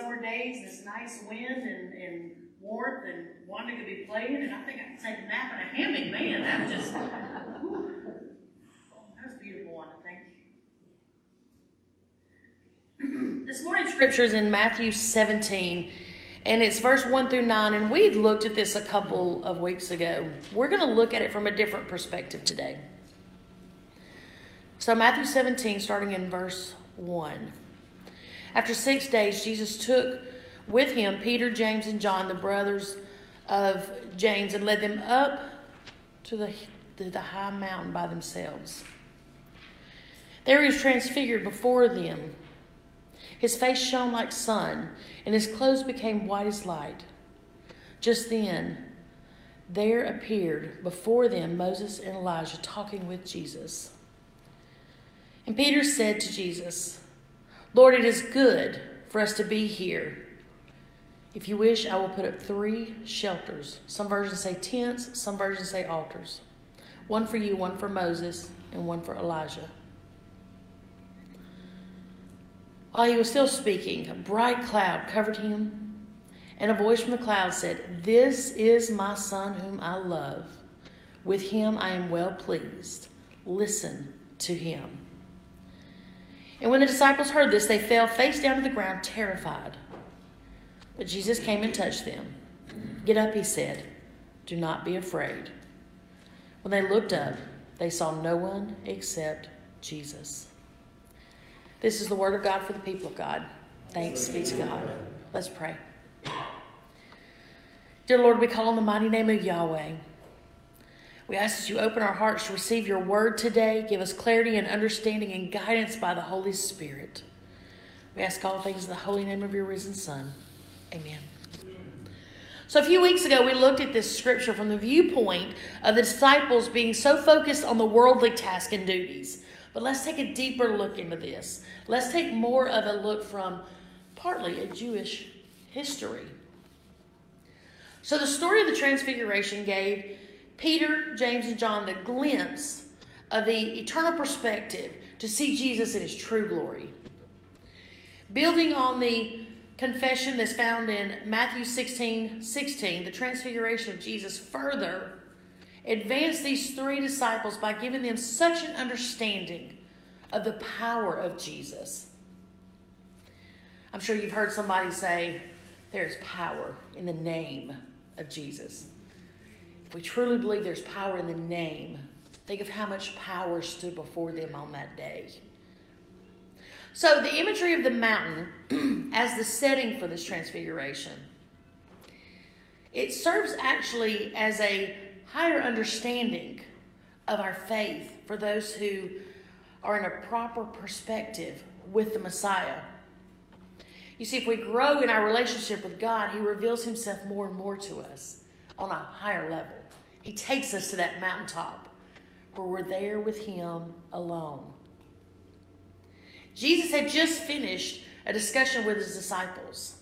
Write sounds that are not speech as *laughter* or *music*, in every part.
summer days, this nice wind and, and warmth, and Wanda could be playing, and I think I could take a nap in a hammock. Man, that was just, whew. that was beautiful, Wanda. Thank this morning's scripture is in Matthew 17, and it's verse 1 through 9, and we looked at this a couple of weeks ago. We're going to look at it from a different perspective today. So, Matthew 17, starting in verse 1. After six days, Jesus took with him Peter, James, and John, the brothers of James, and led them up to the, to the high mountain by themselves. There he was transfigured before them. His face shone like sun, and his clothes became white as light. Just then, there appeared before them Moses and Elijah talking with Jesus. And Peter said to Jesus, Lord, it is good for us to be here. If you wish, I will put up three shelters. Some versions say tents, some versions say altars. One for you, one for Moses, and one for Elijah. While he was still speaking, a bright cloud covered him, and a voice from the cloud said, This is my son whom I love. With him I am well pleased. Listen to him. And when the disciples heard this, they fell face down to the ground, terrified. But Jesus came and touched them. Get up, he said. Do not be afraid. When they looked up, they saw no one except Jesus. This is the word of God for the people of God. Thanks be to God. Let's pray. Dear Lord, we call on the mighty name of Yahweh. We ask that you open our hearts to receive your word today. Give us clarity and understanding and guidance by the Holy Spirit. We ask all things in the holy name of your risen Son. Amen. So, a few weeks ago, we looked at this scripture from the viewpoint of the disciples being so focused on the worldly tasks and duties. But let's take a deeper look into this. Let's take more of a look from partly a Jewish history. So, the story of the Transfiguration gave Peter, James, and John the glimpse of the eternal perspective to see Jesus in his true glory. Building on the confession that's found in Matthew 16 16, the transfiguration of Jesus further advanced these three disciples by giving them such an understanding of the power of Jesus. I'm sure you've heard somebody say, There's power in the name of Jesus. We truly believe there's power in the name, think of how much power stood before them on that day. So, the imagery of the mountain *clears throat* as the setting for this transfiguration, it serves actually as a higher understanding of our faith for those who are in a proper perspective with the Messiah. You see, if we grow in our relationship with God, He reveals Himself more and more to us on a higher level. He takes us to that mountaintop where we're there with Him alone. Jesus had just finished a discussion with His disciples.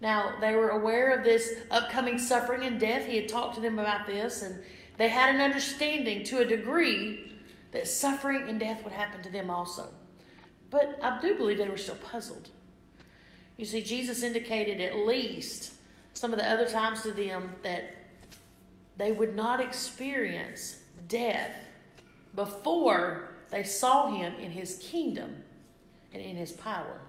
Now, they were aware of this upcoming suffering and death. He had talked to them about this, and they had an understanding to a degree that suffering and death would happen to them also. But I do believe they were still puzzled. You see, Jesus indicated at least some of the other times to them that they would not experience death before they saw him in his kingdom and in his power.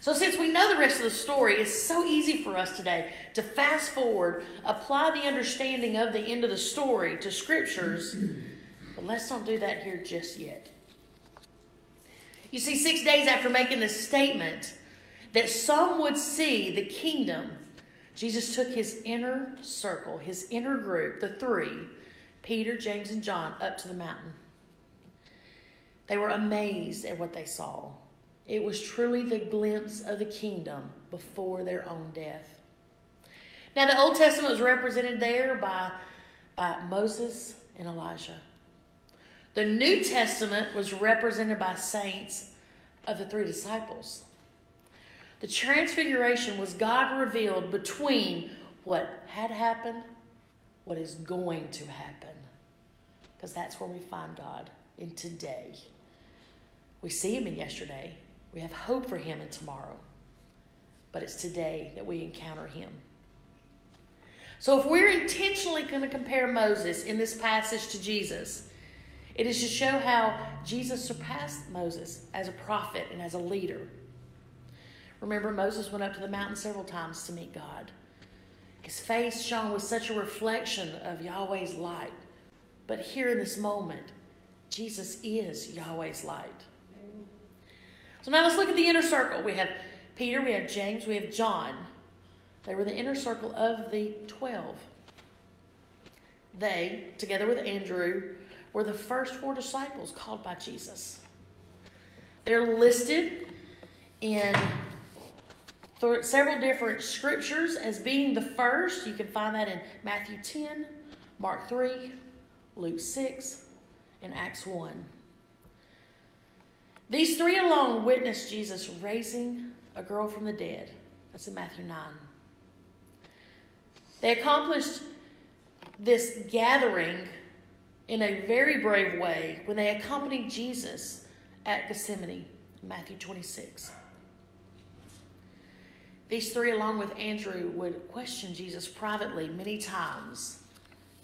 So, since we know the rest of the story, it's so easy for us today to fast forward, apply the understanding of the end of the story to scriptures, but let's not do that here just yet. You see, six days after making this statement that some would see the kingdom Jesus took his inner circle, his inner group, the three, Peter, James, and John, up to the mountain. They were amazed at what they saw. It was truly the glimpse of the kingdom before their own death. Now, the Old Testament was represented there by, by Moses and Elijah. The New Testament was represented by saints of the three disciples. The transfiguration was God revealed between what had happened, what is going to happen. Because that's where we find God in today. We see Him in yesterday, We have hope for him in tomorrow. But it's today that we encounter him. So if we're intentionally going to compare Moses in this passage to Jesus, it is to show how Jesus surpassed Moses as a prophet and as a leader. Remember, Moses went up to the mountain several times to meet God. His face shone with such a reflection of Yahweh's light. But here in this moment, Jesus is Yahweh's light. So now let's look at the inner circle. We have Peter, we have James, we have John. They were the inner circle of the 12. They, together with Andrew, were the first four disciples called by Jesus. They're listed in several different scriptures as being the first. You can find that in Matthew 10, Mark 3, Luke 6, and Acts 1. These three alone witnessed Jesus raising a girl from the dead. That's in Matthew 9. They accomplished this gathering in a very brave way when they accompanied Jesus at Gethsemane, Matthew 26. These three, along with Andrew, would question Jesus privately many times.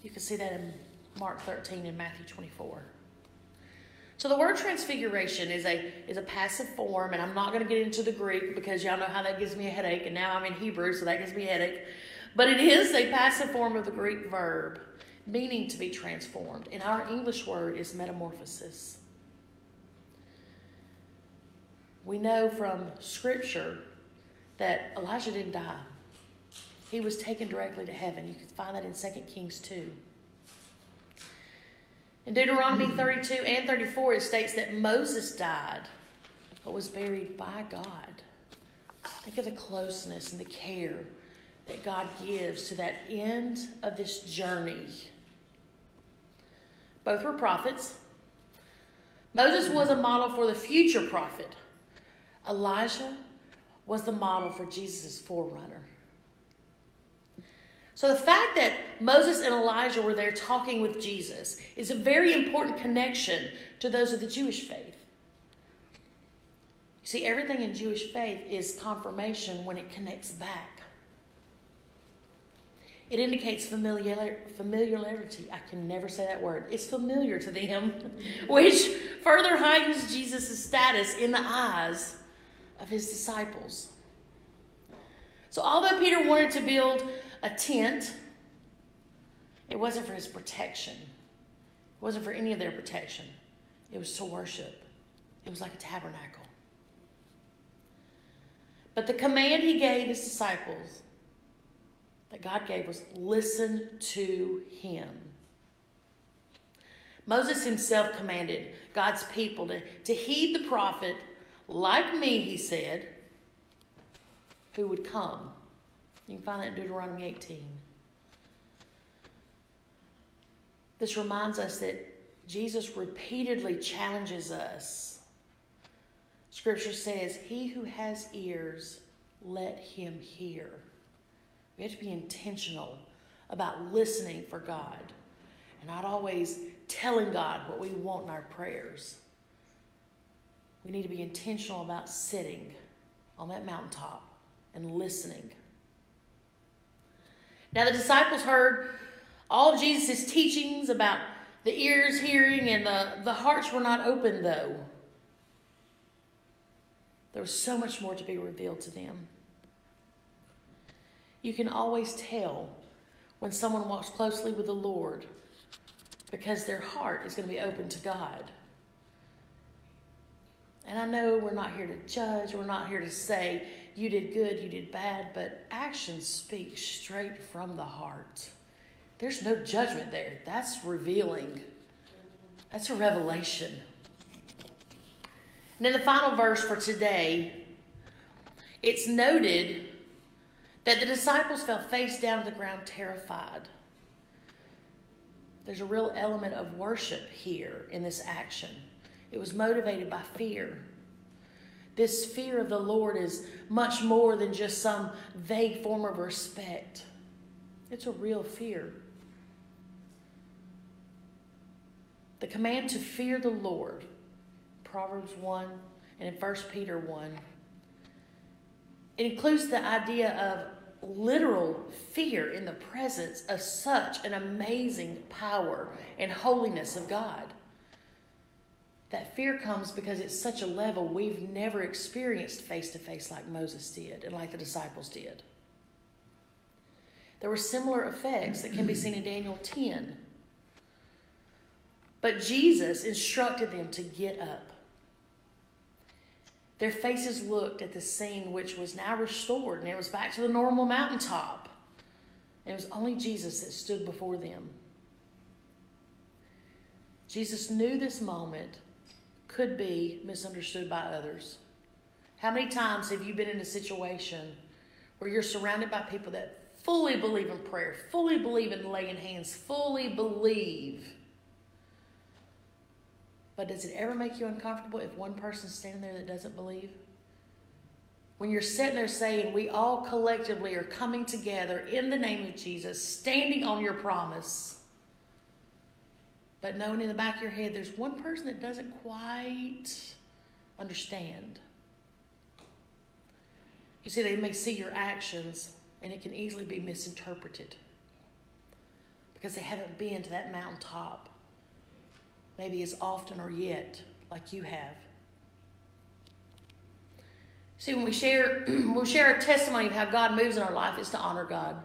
You can see that in Mark 13 and Matthew 24. So the word transfiguration is a is a passive form, and I'm not going to get into the Greek because y'all know how that gives me a headache, and now I'm in Hebrew, so that gives me a headache. But it is a passive form of the Greek verb, meaning to be transformed. And our English word is metamorphosis. We know from Scripture that Elijah didn't die. He was taken directly to heaven. You can find that in 2 Kings 2. In Deuteronomy 32 and 34, it states that Moses died but was buried by God. Think of the closeness and the care that God gives to that end of this journey. Both were prophets. Moses was a model for the future prophet. Elijah was the model for Jesus' forerunner. So the fact that Moses and Elijah were there talking with Jesus is a very important connection to those of the Jewish faith. You see, everything in Jewish faith is confirmation when it connects back. It indicates familiar, familiarity. I can never say that word. It's familiar to them, *laughs* which further heightens Jesus' status in the eyes of his disciples. So, although Peter wanted to build a tent, it wasn't for his protection, it wasn't for any of their protection. It was to worship, it was like a tabernacle. But the command he gave his disciples that God gave was listen to him. Moses himself commanded God's people to, to heed the prophet like me, he said, who would come. You can find that in Deuteronomy 18. This reminds us that Jesus repeatedly challenges us. Scripture says, He who has ears, let him hear. We have to be intentional about listening for God and not always telling God what we want in our prayers. We need to be intentional about sitting on that mountaintop and listening. Now, the disciples heard all Jesus' teachings about the ears hearing, and the, the hearts were not open, though. There was so much more to be revealed to them. You can always tell when someone walks closely with the Lord because their heart is going to be open to God. And I know we're not here to judge, we're not here to say, you did good, you did bad, but actions speak straight from the heart. There's no judgment there. That's revealing, that's a revelation. And in the final verse for today, it's noted that the disciples fell face down to the ground terrified. There's a real element of worship here in this action. It was motivated by fear. This fear of the Lord is much more than just some vague form of respect, it's a real fear. The command to fear the Lord, Proverbs 1 and in 1 Peter 1. It includes the idea of literal fear in the presence of such an amazing power and holiness of God. That fear comes because it's such a level we've never experienced face to face like Moses did and like the disciples did. There were similar effects that can be seen in Daniel 10. But Jesus instructed them to get up. Their faces looked at the scene which was now restored, and it was back to the normal mountaintop. And it was only Jesus that stood before them. Jesus knew this moment could be misunderstood by others. How many times have you been in a situation where you're surrounded by people that fully believe in prayer, fully believe in laying hands, fully believe? But does it ever make you uncomfortable if one person's standing there that doesn't believe? When you're sitting there saying, We all collectively are coming together in the name of Jesus, standing on your promise but knowing in the back of your head there's one person that doesn't quite understand. You see, they may see your actions and it can easily be misinterpreted because they haven't been to that mountaintop maybe as often or yet like you have. See, when we share, *clears throat* we share a testimony of how God moves in our life, it's to honor God.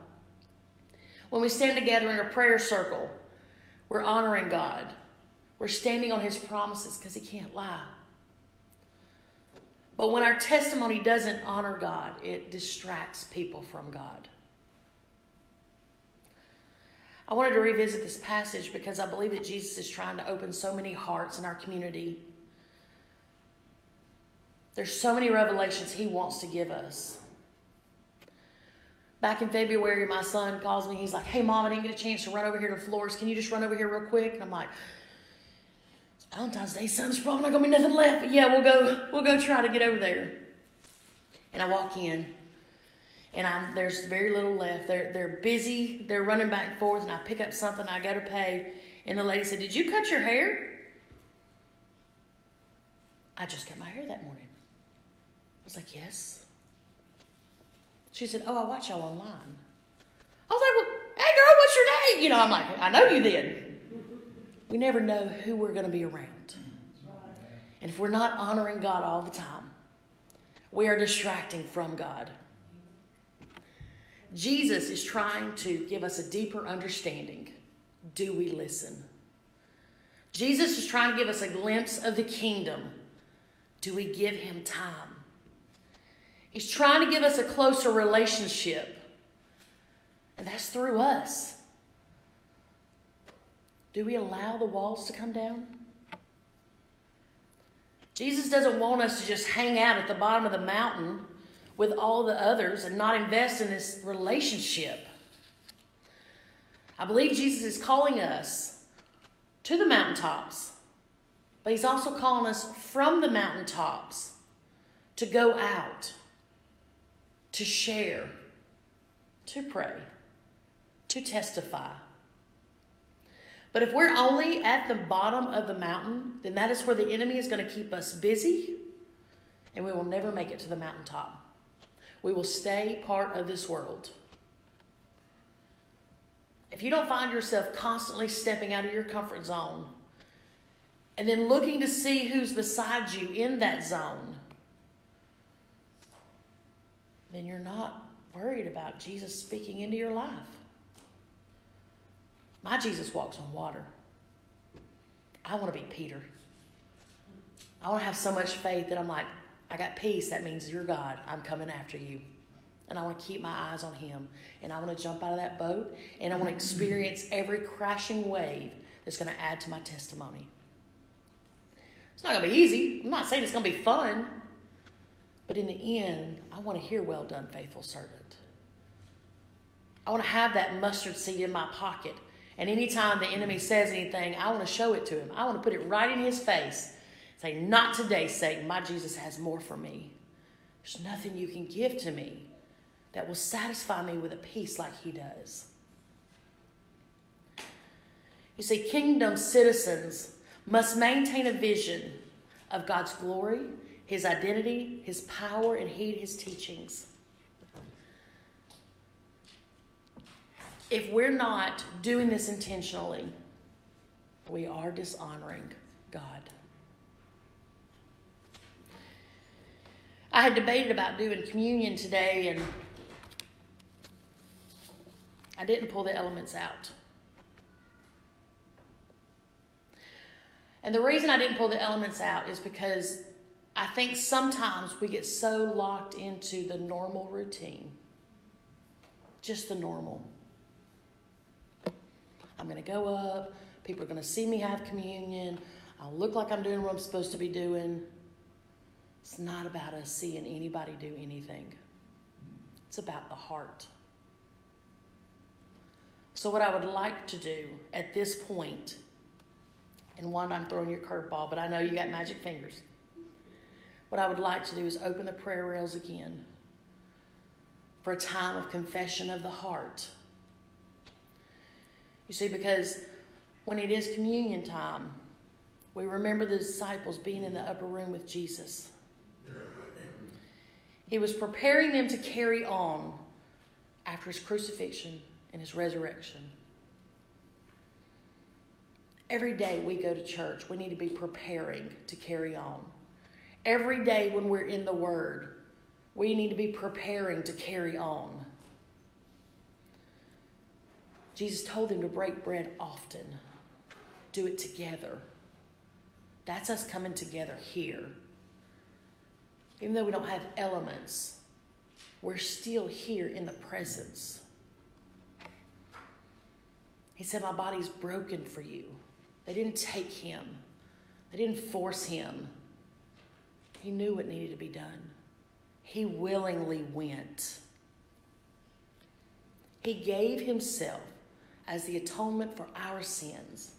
When we stand together in a prayer circle, we're honoring God. We're standing on His promises because He can't lie. But when our testimony doesn't honor God, it distracts people from God. I wanted to revisit this passage because I believe that Jesus is trying to open so many hearts in our community. There's so many revelations He wants to give us. Back in February, my son calls me. He's like, "Hey, mom, I didn't get a chance to run over here to Flores. Can you just run over here real quick?" And I'm like, "Valentine's Day, son. There's probably not gonna be nothing left, but yeah, we'll go. We'll go try to get over there." And I walk in, and I'm there's very little left. They're they're busy. They're running back and forth, and I pick up something. I go to pay, and the lady said, "Did you cut your hair?" I just cut my hair that morning. I was like, "Yes." She said, Oh, I watch y'all online. I was like, Well, hey girl, what's your name? You know, I'm like, I know you did. We never know who we're going to be around. And if we're not honoring God all the time, we are distracting from God. Jesus is trying to give us a deeper understanding. Do we listen? Jesus is trying to give us a glimpse of the kingdom. Do we give him time? He's trying to give us a closer relationship. And that's through us. Do we allow the walls to come down? Jesus doesn't want us to just hang out at the bottom of the mountain with all the others and not invest in this relationship. I believe Jesus is calling us to the mountaintops, but he's also calling us from the mountaintops to go out to share, to pray, to testify. But if we're only at the bottom of the mountain, then that is where the enemy is going to keep us busy and we will never make it to the mountaintop. We will stay part of this world. If you don't find yourself constantly stepping out of your comfort zone and then looking to see who's beside you in that zone, then you're not worried about Jesus speaking into your life. My Jesus walks on water. I want to be Peter. I want to have so much faith that I'm like, I got peace. That means you're God. I'm coming after you. And I want to keep my eyes on Him. And I want to jump out of that boat and I want to experience every crashing wave that's going to add to my testimony. It's not going to be easy. I'm not saying it's going to be fun. But in the end, I want to hear, well done, faithful servant. I want to have that mustard seed in my pocket. And anytime the enemy says anything, I want to show it to him. I want to put it right in his face. Say, Not today, Satan. My Jesus has more for me. There's nothing you can give to me that will satisfy me with a peace like he does. You see, kingdom citizens must maintain a vision of God's glory his identity, his power, and heed his teachings. If we're not doing this intentionally, we are dishonoring God. I had debated about doing communion today and I didn't pull the elements out. And the reason I didn't pull the elements out is because I think sometimes we get so locked into the normal routine, just the normal. I'm going to go up, people are going to see me have communion, I'll look like I'm doing what I'm supposed to be doing. It's not about us seeing anybody do anything, it's about the heart. So, what I would like to do at this point, and one, I'm throwing your curveball, but I know you got magic fingers. What I would like to do is open the prayer rails again for a time of confession of the heart. You see, because when it is communion time, we remember the disciples being in the upper room with Jesus. He was preparing them to carry on after his crucifixion and his resurrection. Every day we go to church, we need to be preparing to carry on. Every day when we're in the Word, we need to be preparing to carry on. Jesus told them to break bread often, do it together. That's us coming together here. Even though we don't have elements, we're still here in the presence. He said, My body's broken for you. They didn't take him, they didn't force him. He knew what needed to be done. He willingly went. He gave himself as the atonement for our sins.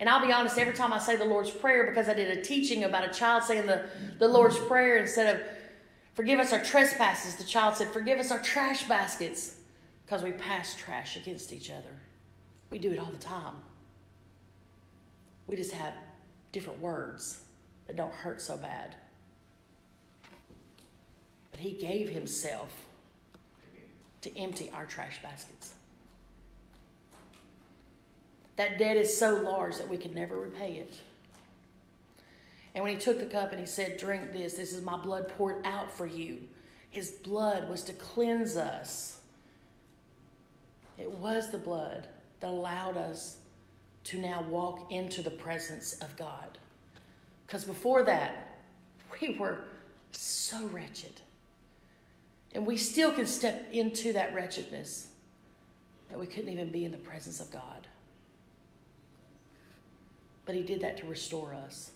And I'll be honest, every time I say the Lord's Prayer, because I did a teaching about a child saying the, the Lord's Prayer instead of forgive us our trespasses, the child said, forgive us our trash baskets, because we pass trash against each other. We do it all the time. We just have different words that don't hurt so bad. But He gave Himself to empty our trash baskets. That debt is so large that we could never repay it. And when he took the cup and he said, Drink this, this is my blood poured out for you. His blood was to cleanse us. It was the blood that allowed us to now walk into the presence of God. Because before that, we were so wretched. And we still can step into that wretchedness that we couldn't even be in the presence of God. But He did that to restore us.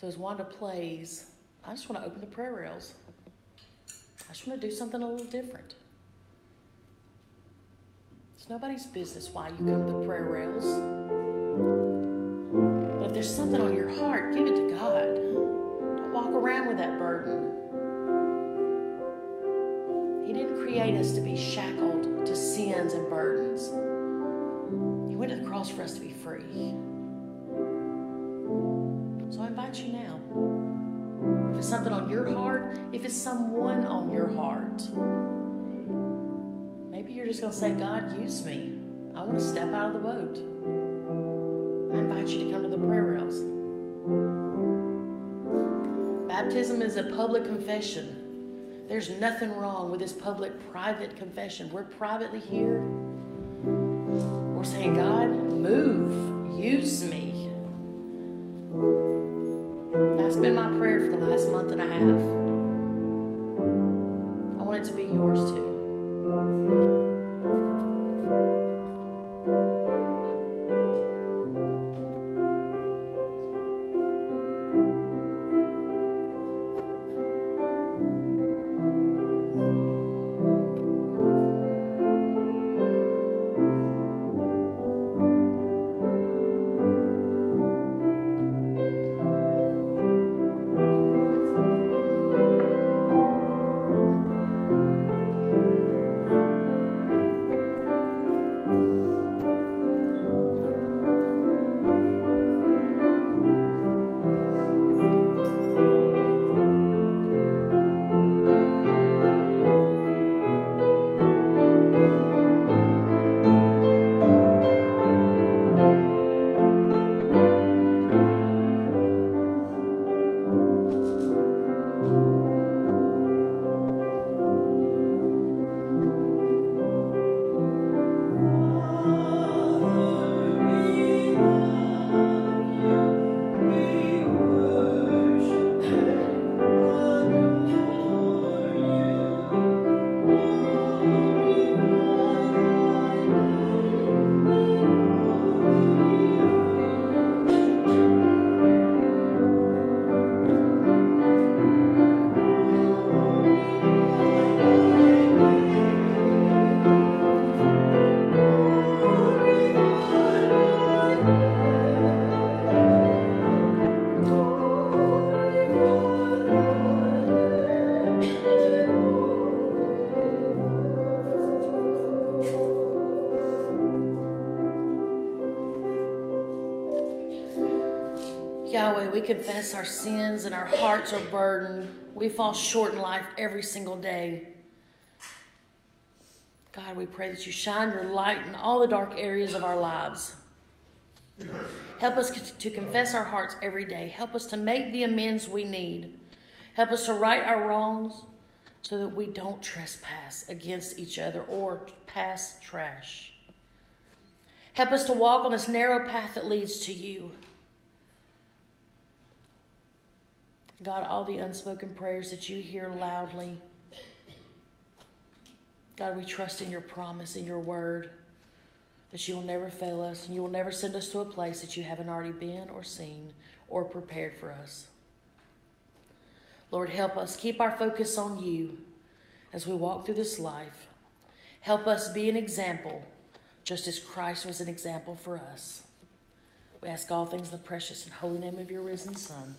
So as Wanda plays, I just want to open the prayer rails. I just want to do something a little different. It's nobody's business why you come to the prayer rails. There's something on your heart, give it to God. Don't walk around with that burden. He didn't create us to be shackled to sins and burdens. He went to the cross for us to be free. So I invite you now. If it's something on your heart, if it's someone on your heart, maybe you're just going to say, God, use me. I want to step out of the boat. I invite you to come to the prayer rails. Baptism is a public confession. There's nothing wrong with this public private confession. We're privately here. We're saying, God, move, use me. That's been my prayer for the last month and a half. I want it to be yours too. Confess our sins and our hearts are burdened. We fall short in life every single day. God, we pray that you shine your light in all the dark areas of our lives. Help us to confess our hearts every day. Help us to make the amends we need. Help us to right our wrongs so that we don't trespass against each other or pass trash. Help us to walk on this narrow path that leads to you. God, all the unspoken prayers that you hear loudly. God, we trust in your promise, in your word, that you will never fail us and you will never send us to a place that you haven't already been or seen or prepared for us. Lord, help us keep our focus on you as we walk through this life. Help us be an example, just as Christ was an example for us. We ask all things in the precious and holy name of your risen Son.